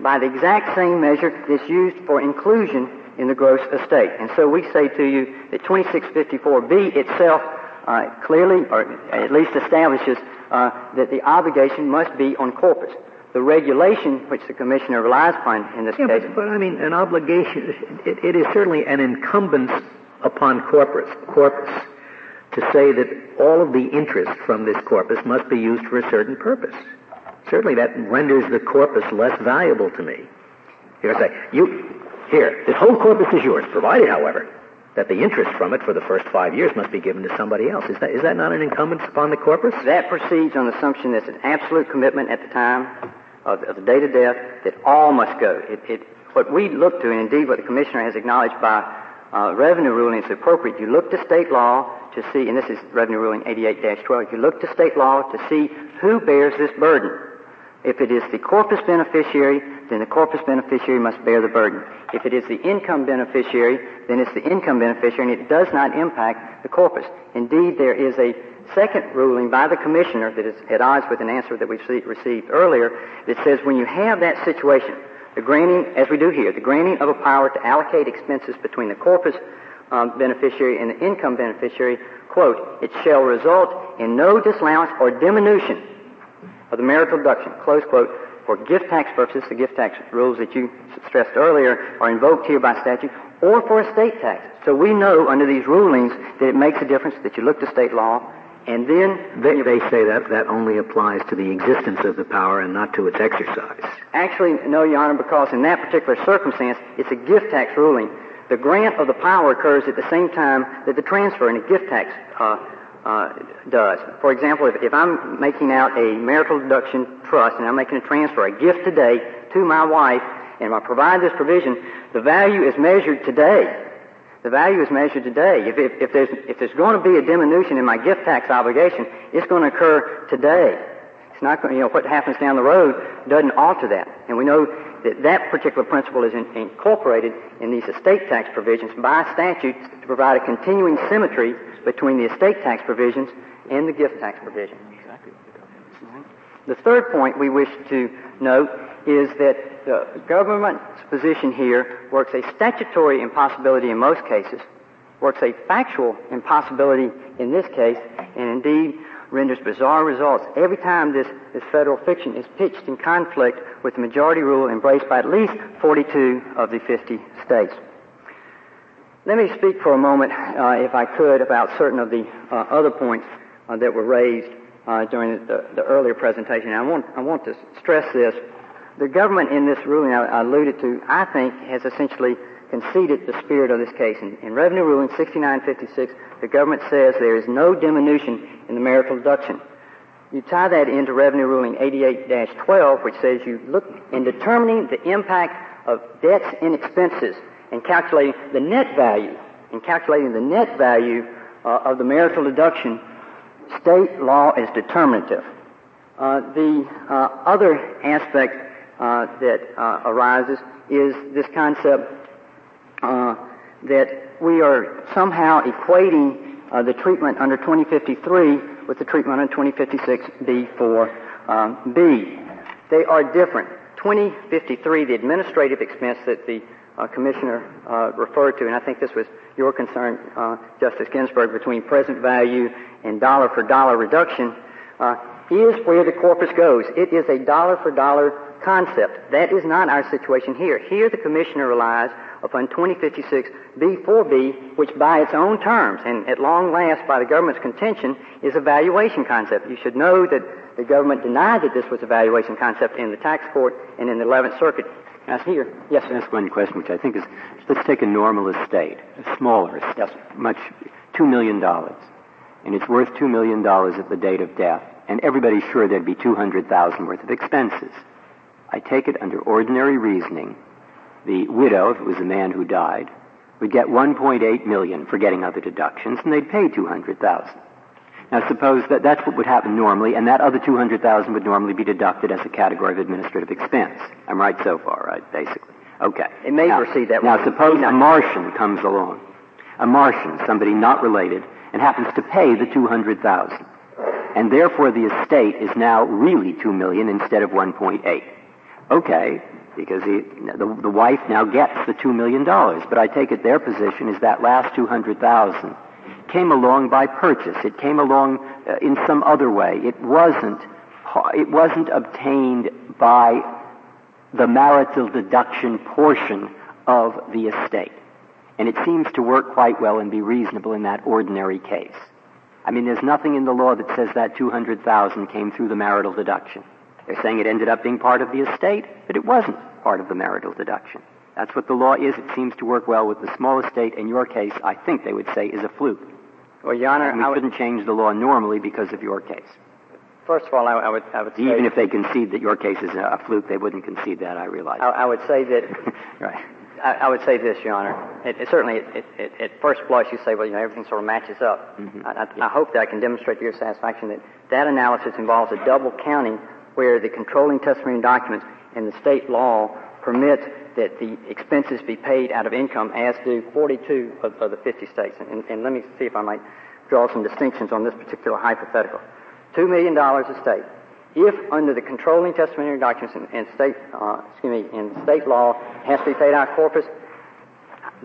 by the exact same measure that's used for inclusion in the gross estate. And so we say to you that 2654B itself uh, clearly, or at least establishes uh, that the obligation must be on corpus. The regulation which the commissioner relies upon in this yeah, case. But, but, I mean, an obligation, it, it is certainly an encumbrance upon corpus, corpus to say that all of the interest from this corpus must be used for a certain purpose. Certainly that renders the corpus less valuable to me. Here I say, you, here, this whole corpus is yours, provided, however, that the interest from it for the first five years must be given to somebody else. Is that, is that not an encumbrance upon the corpus? That proceeds on the assumption that it's an absolute commitment at the time of, of the date of death that all must go. It, it, what we look to, and indeed what the commissioner has acknowledged by uh, revenue ruling is appropriate, you look to state law to see, and this is revenue ruling 88-12, you look to state law to see who bears this burden. If it is the corpus beneficiary, then the corpus beneficiary must bear the burden. If it is the income beneficiary, then it's the income beneficiary, and it does not impact the corpus. Indeed, there is a second ruling by the commissioner that is at odds with an answer that we've received earlier that says when you have that situation, the granting, as we do here, the granting of a power to allocate expenses between the corpus um, beneficiary and the income beneficiary, quote, it shall result in no disallowance or diminution of the marital deduction, close quote, for gift tax purposes, the gift tax rules that you stressed earlier are invoked here by statute, or for estate tax. So we know under these rulings that it makes a difference that you look to state law, and then they, they say that that only applies to the existence of the power and not to its exercise. Actually, no, Your Honor, because in that particular circumstance, it's a gift tax ruling. the grant of the power occurs at the same time that the transfer in a gift tax uh, uh, does. For example, if, if I'm making out a marital deduction trust and I'm making a transfer, a gift today to my wife, and I provide this provision, the value is measured today. The value is measured today. If, if, if, there's, if there's going to be a diminution in my gift tax obligation, it's going to occur today. It's not going, you know, what happens down the road doesn't alter that. And we know that that particular principle is in, incorporated in these estate tax provisions by statute to provide a continuing symmetry between the estate tax provisions and the gift tax provisions. The third point we wish to note is that the government's position here works a statutory impossibility in most cases, works a factual impossibility in this case, and indeed renders bizarre results every time this, this federal fiction is pitched in conflict with the majority rule embraced by at least 42 of the 50 states. Let me speak for a moment, uh, if I could, about certain of the uh, other points uh, that were raised uh, during the, the, earlier presentation. I want, I want to stress this. The government in this ruling I, alluded to, I think, has essentially conceded the spirit of this case. In, in Revenue Ruling 6956, the government says there is no diminution in the marital deduction. You tie that into Revenue Ruling 88-12, which says you look in determining the impact of debts and expenses and calculating the net value, in calculating the net value uh, of the marital deduction, state law is determinative. Uh, the uh, other aspect uh, that uh, arises is this concept that we are somehow equating the treatment under 2053 with the treatment under 2056B4B. Um, they are different. 2053, the administrative expense that the uh, Commissioner uh, referred to, and I think this was your concern, uh, Justice Ginsburg, between present value and dollar for dollar reduction, uh, is where the corpus goes. It is a dollar for dollar concept. That is not our situation here. Here the Commissioner relies upon 2056 B4B, which by its own terms, and at long last by the government's contention, is a valuation concept. You should know that the government denied that this was a valuation concept in the tax court and in the 11th Circuit Ask here. Yes. Ask one question, which I think is, let's take a normal estate, a smaller estate, much, $2 million. And it's worth $2 million at the date of death. And everybody's sure there'd be 200,000 worth of expenses. I take it under ordinary reasoning, the widow, if it was a man who died, would get 1.8 million for getting other deductions, and they'd pay 200,000. Now suppose that that's what would happen normally, and that other 200,000 would normally be deducted as a category of administrative expense. I'm right so far, right, basically. Okay. It may now, proceed that now way. Now suppose a Martian comes along, a Martian, somebody not related, and happens to pay the 200,000. And therefore the estate is now really 2 million instead of 1.8. Okay, because he, the, the wife now gets the $2 million. But I take it their position is that last 200,000 came along by purchase. It came along uh, in some other way. It wasn't, it wasn't obtained by the marital deduction portion of the estate. And it seems to work quite well and be reasonable in that ordinary case. I mean, there's nothing in the law that says that 200,000 came through the marital deduction. They're saying it ended up being part of the estate, but it wasn't part of the marital deduction. That's what the law is. It seems to work well with the small estate. In your case, I think they would say is a fluke. Well, Your Honor, and we I couldn't change the law normally because of your case. First of all, I, I would, I would even if they concede that your case is a fluke, they wouldn't concede that. I realize. I, I would say that. right. I, I, would say this, Your Honor. It, it certainly, it, it, at first blush, you say, well, you know, everything sort of matches up. Mm-hmm. I, hope that I can demonstrate to your satisfaction that that analysis involves a double counting where the controlling testamentary documents and the state law permit that the expenses be paid out of income as do 42 of, of the 50 states. And, and let me see if I might draw some distinctions on this particular hypothetical. $2 million a state. If under the controlling testamentary documents in, state, uh, excuse me, in state law has to be paid out corpus,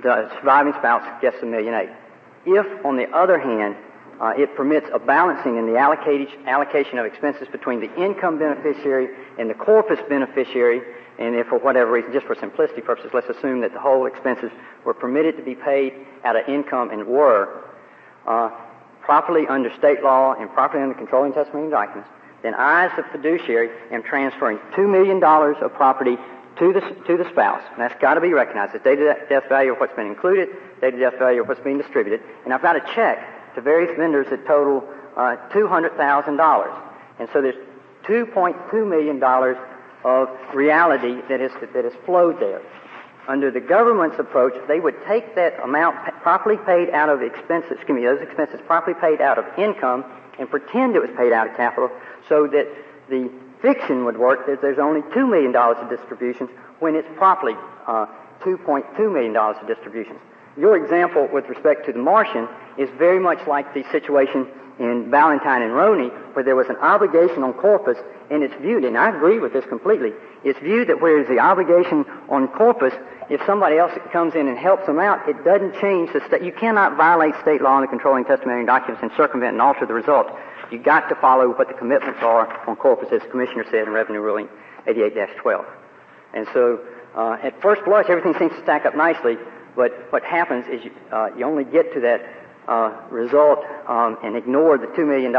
the surviving spouse gets a million eight. If, on the other hand, uh, it permits a balancing in the allocation of expenses between the income beneficiary and the corpus beneficiary, and if for whatever reason, just for simplicity purposes, let's assume that the whole expenses were permitted to be paid out of income and were, uh, properly under state law and properly under controlling testamentary documents, then I, as the fiduciary, am transferring $2 million of property to the, to the spouse. And that's got to be recognized. The date of death value of what's been included, date of death value of what's being distributed. And I've got a check to various vendors that total uh, $200,000. And so there's $2.2 million of reality that has, that has flowed there. Under the government's approach, they would take that amount properly paid out of expenses, excuse me, those expenses properly paid out of income and pretend it was paid out of capital so that the fiction would work that there's only $2 million of distributions when it's properly uh, $2.2 million of distributions. Your example with respect to the Martian is very much like the situation in Ballantine and Roney, where there was an obligation on corpus, and it's viewed, and I agree with this completely, it's viewed that whereas the obligation on corpus, if somebody else comes in and helps them out, it doesn't change the state. You cannot violate state law in the controlling testamentary documents and circumvent and alter the result. You've got to follow what the commitments are on corpus, as the Commissioner said in Revenue Ruling 88-12. And so, uh, at first blush, everything seems to stack up nicely, but what happens is you, uh, you only get to that uh, result um, and ignore the $2 million,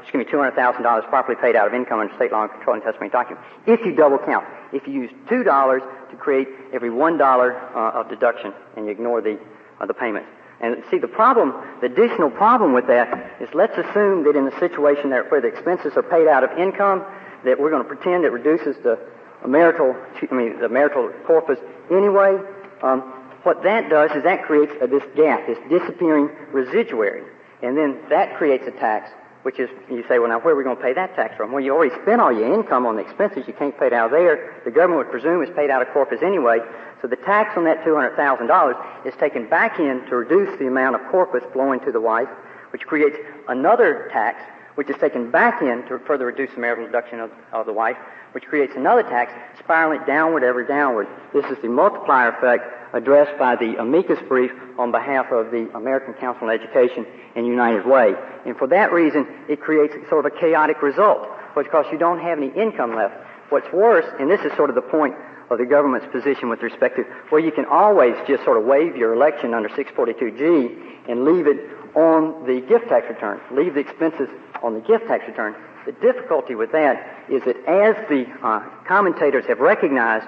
excuse me, $200,000 properly paid out of income under state law and controlling testamentary document. If you double count, if you use $2 to create every $1 uh, of deduction and you ignore the, uh, the payment. And see, the problem, the additional problem with that is let's assume that in the situation there where the expenses are paid out of income, that we're going to pretend it reduces the marital, I mean, the marital corpus anyway. Um, what that does is that creates a, this gap, this disappearing residuary. And then that creates a tax, which is, you say, well, now where are we going to pay that tax from? Well, you already spent all your income on the expenses. You can't pay it out of there. The government would presume it's paid out of corpus anyway. So the tax on that $200,000 is taken back in to reduce the amount of corpus flowing to the wife, which creates another tax, which is taken back in to further reduce the marital deduction of, of the wife, which creates another tax, spiraling downward, ever downward. This is the multiplier effect addressed by the amicus brief on behalf of the American Council on Education and United Way. And for that reason, it creates sort of a chaotic result because you don't have any income left. What's worse, and this is sort of the point of the government's position with respect to where you can always just sort of waive your election under 642G and leave it on the gift tax return, leave the expenses on the gift tax return. The difficulty with that is that as the uh, commentators have recognized,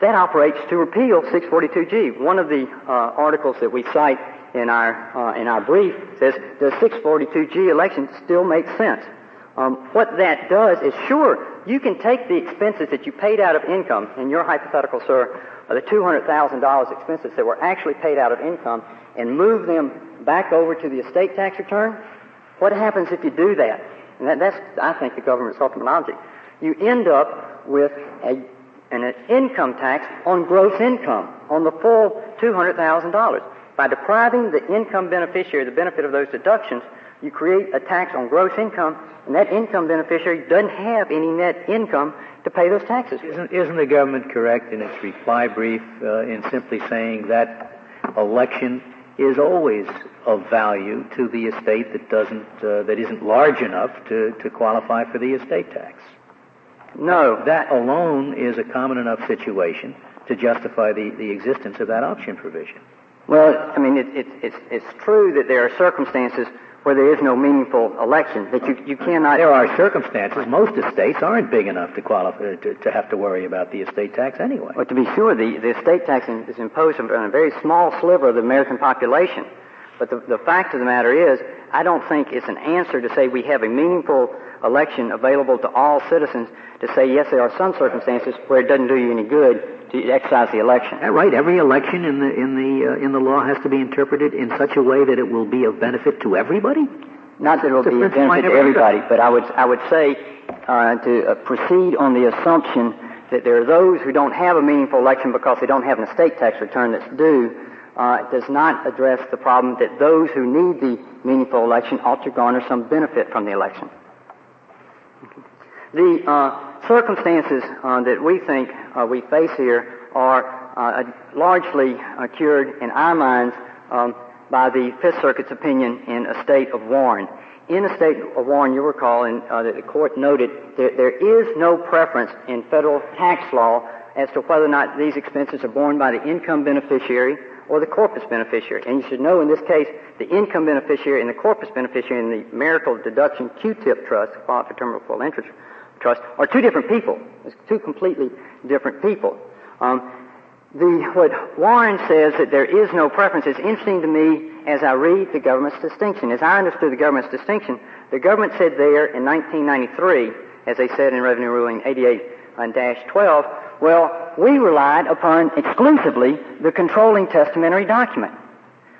that operates to repeal 642G. One of the uh, articles that we cite in our uh, in our brief says does 642G election still make sense? Um, what that does is sure you can take the expenses that you paid out of income in your hypothetical, sir, the $200,000 expenses that were actually paid out of income, and move them back over to the estate tax return. What happens if you do that? And that, that's, I think, the government's ultimate object. You end up with a an income tax on gross income, on the full $200,000. By depriving the income beneficiary the benefit of those deductions, you create a tax on gross income, and that income beneficiary doesn't have any net income to pay those taxes. Isn't, isn't the government correct in its reply brief uh, in simply saying that election is always of value to the estate that doesn't uh, that isn't large enough to, to qualify for the estate tax? No. That alone is a common enough situation to justify the, the existence of that option provision. Well, I mean, it, it, it's, it's true that there are circumstances where there is no meaningful election, that you, you cannot... There are circumstances. Most estates aren't big enough to qualify, to, to have to worry about the estate tax anyway. Well, to be sure, the, the estate tax is imposed on a very small sliver of the American population. But the, the fact of the matter is, I don't think it's an answer to say we have a meaningful election available to all citizens to say, yes, there are some circumstances where it doesn't do you any good to exercise the election. That right. Every election in the in the uh, in the law has to be interpreted in such a way that it will be of benefit to everybody. Not that it will be of benefit to everybody, but I would I would say uh, to uh, proceed on the assumption that there are those who don't have a meaningful election because they don't have an estate tax return that's due. Uh, does not address the problem that those who need the meaningful election ought to garner some benefit from the election. The uh, circumstances uh, that we think uh, we face here are uh, largely cured in our minds um, by the Fifth Circuit's opinion in Estate of Warren. In Estate of Warren, you recall, uh, that the court noted that there is no preference in federal tax law as to whether or not these expenses are borne by the income beneficiary or the corpus beneficiary. And you should know in this case, the income beneficiary and the corpus beneficiary in the marital deduction QTIP trust, qualified for terminal full interest trust are two different people. It's two completely different people. Um, the, what Warren says that there is no preference is interesting to me as I read the government's distinction. As I understood the government's distinction, the government said there in 1993, as they said in Revenue Ruling 88-12, well, we relied upon exclusively the controlling testamentary document.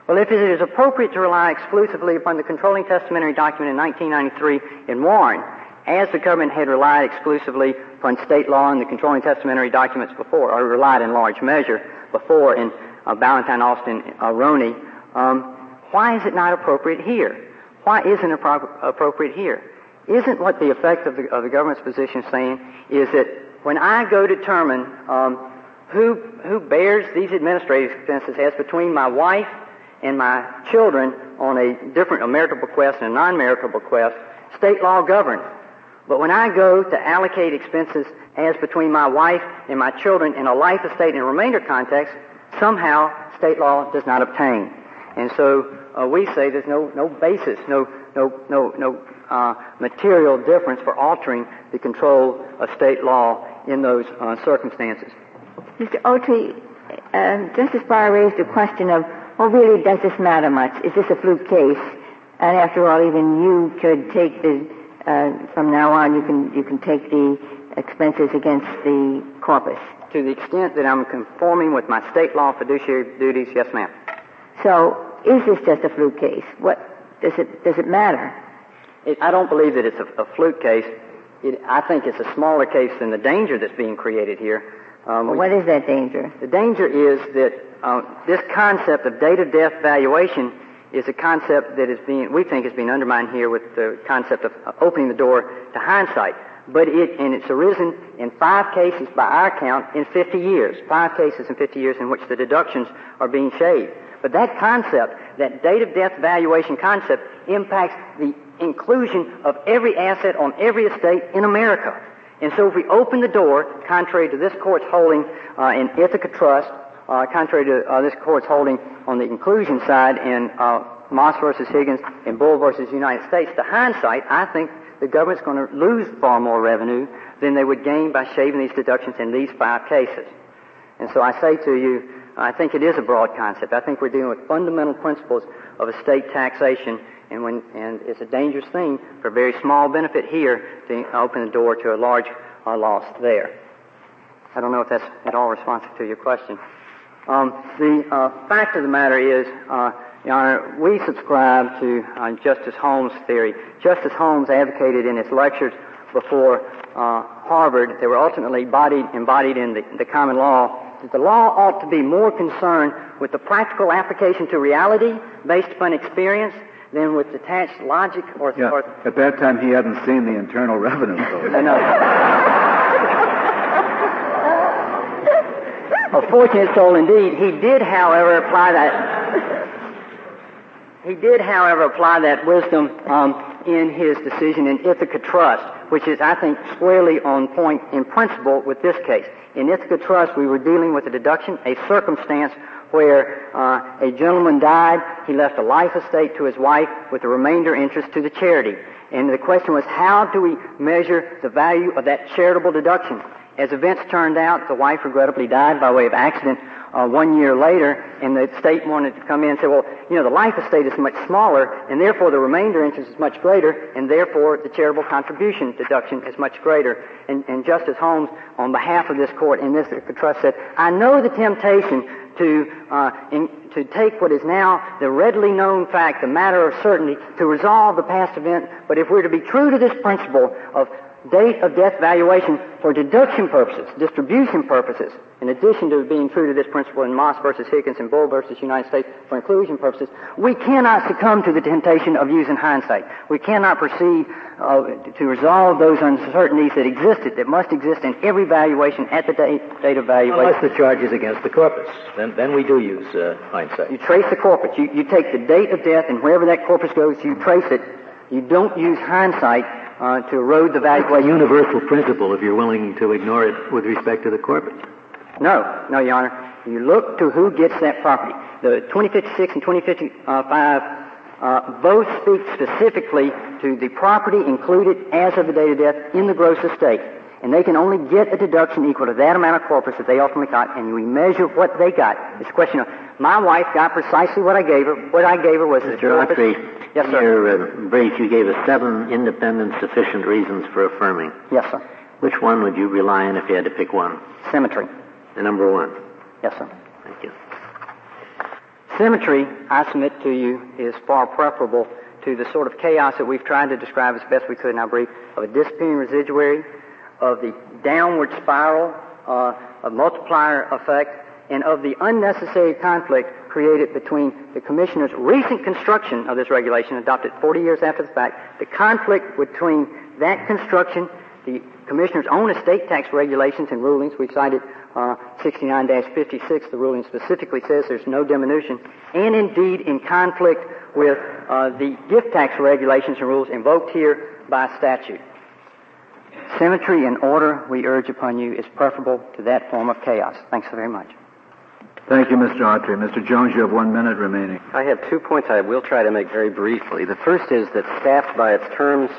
Well, if it is appropriate to rely exclusively upon the controlling testamentary document in 1993 in Warren, as the government had relied exclusively upon state law and the controlling testamentary documents before, or relied in large measure before in uh, Ballentine, Austin, uh, Roney, um, why is it not appropriate here? Why isn't it appro- appropriate here? Isn't what the effect of the, of the government's position saying is that when I go determine um, who who bears these administrative expenses as between my wife and my children on a different a marital bequest and a non-marital bequest, state law governs. But when I go to allocate expenses as between my wife and my children in a life estate and remainder context, somehow state law does not obtain. And so uh, we say there's no, no basis, no, no, no, no uh, material difference for altering the control of state law in those uh, circumstances. Mr. Autry, uh, Justice Breyer raised a question of, well, really, does this matter much? Is this a fluke case? And after all, even you could take the, uh, from now on, you can, you can take the expenses against the corpus. To the extent that I'm conforming with my state law fiduciary duties, yes, ma'am. So, is this just a fluke case? What does it does it matter? It, I don't believe that it's a, a fluke case. It, I think it's a smaller case than the danger that's being created here. Um, well, what is that danger? The danger is that uh, this concept of date of death valuation is a concept that is being, we think is being undermined here with the concept of uh, opening the door to hindsight. But it, and it's arisen in five cases by our count in 50 years. Five cases in 50 years in which the deductions are being shaved. But that concept, that date of death valuation concept, impacts the inclusion of every asset on every estate in America. And so if we open the door, contrary to this court's holding uh, in Ithaca Trust, uh, contrary to uh, this court's holding on the inclusion side in uh, Maass versus Higgins and Bull versus United States, to hindsight, I think the government's going to lose far more revenue than they would gain by shaving these deductions in these five cases. And so I say to you, I think it is a broad concept. I think we're dealing with fundamental principles of estate taxation, and, when, and it's a dangerous thing for a very small benefit here to open the door to a large uh, loss there. I don't know if that's at all responsive to your question. Um, the uh, fact of the matter is, uh, Your Honor, we subscribe to uh, Justice Holmes' theory. Justice Holmes advocated in his lectures before uh, Harvard, they were ultimately embodied, embodied in the, the common law, that the law ought to be more concerned with the practical application to reality based upon experience than with detached logic or... Yeah. or At that time, he hadn't seen the Internal Revenue Code. I know. A fortunate soul indeed. He did, however, apply that. He did, however, apply that wisdom um, in his decision in Ithaca Trust, which is, I think, squarely on point in principle with this case. In Ithaca Trust, we were dealing with a deduction, a circumstance where uh, a gentleman died. He left a life estate to his wife with the remainder interest to the charity. And the question was, how do we measure the value of that charitable deduction? As events turned out, the wife regrettably died by way of accident uh, one year later, and the state wanted to come in and say, well, you know, the life estate is much smaller, and therefore the remainder interest is much greater, and therefore the charitable contribution deduction is much greater. And, and Justice Holmes, on behalf of this court in this trust, said, I know the temptation to uh, in, to take what is now the readily known fact, the matter of certainty, to resolve the past event. But if we're to be true to this principle of date of death valuation for deduction purposes, distribution purposes, in addition to being true to this principle in Maass versus Higgins and Bull versus United States for inclusion purposes, we cannot succumb to the temptation of using hindsight. We cannot proceed uh, to resolve those uncertainties that existed, that must exist in every valuation at the date, date of valuation. Unless the charge is against the corpus. Then, then we do use uh, hindsight. You trace the corpus. You, you take the date of death, and wherever that corpus goes, you trace it. You don't use hindsight uh, to erode the That's a universal principle if you're willing to ignore it with respect to the corpus. No, no, Your Honor. You look to who gets that property. The 2056 and 2055 uh, both speak specifically to the property included as of the date of death in the gross estate. and they can only get a deduction equal to that amount of corpus that they ultimately got, and we measure what they got. It's a question of my wife got precisely what I gave her. What I gave her was the Mr. corpus. Autry, Yes, in sir. your uh, brief, you gave us seven independent, sufficient reasons for affirming. Yes, sir. Which one would you rely on if you had to pick one? Symmetry. The number one. Yes, sir. Thank you. Symmetry, I submit to you, is far preferable to the sort of chaos that we've tried to describe as best we could in our brief of a disappearing residuary, of the downward spiral, uh, of multiplier effect, and of the unnecessary conflict created between the Commissioner's recent construction of this regulation, adopted 40 years after the fact, the conflict between that construction, the Commissioner's own estate tax regulations and rulings, we've cited uh, 69-56, the ruling specifically says there's no diminution, and indeed in conflict with uh, the gift tax regulations and rules invoked here by statute. Symmetry and order, we urge upon you, is preferable to that form of chaos. Thanks very much. Thank you, Mr. Autry. Mr. Jones, you have one minute remaining. I have two points I will try to make very briefly. The first is that Stapp, by its terms,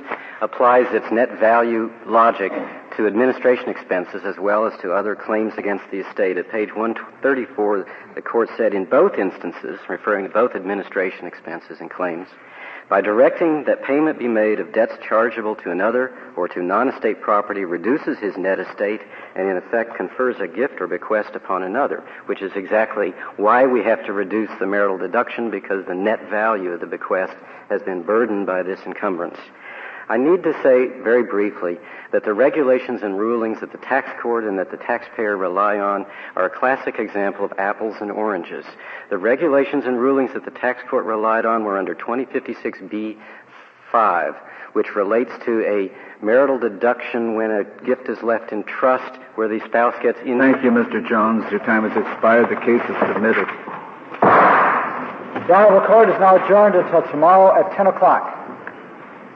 applies its net value logic to administration expenses as well as to other claims against the estate. At page 134, the court said in both instances, referring to both administration expenses and claims, by directing that payment be made of debts chargeable to another or to non-estate property reduces his net estate and in effect confers a gift or bequest upon another, which is exactly why we have to reduce the marital deduction because the net value of the bequest has been burdened by this encumbrance. I need to say very briefly that the regulations and rulings that the tax court and that the taxpayer rely on are a classic example of apples and oranges. The regulations and rulings that the tax court relied on were under 2056B5, which relates to a marital deduction when a gift is left in trust where the spouse gets in. Thank you, Mr. Jones. Your time has expired. The case is submitted. The Honorable Court is now adjourned until tomorrow at 10 o'clock.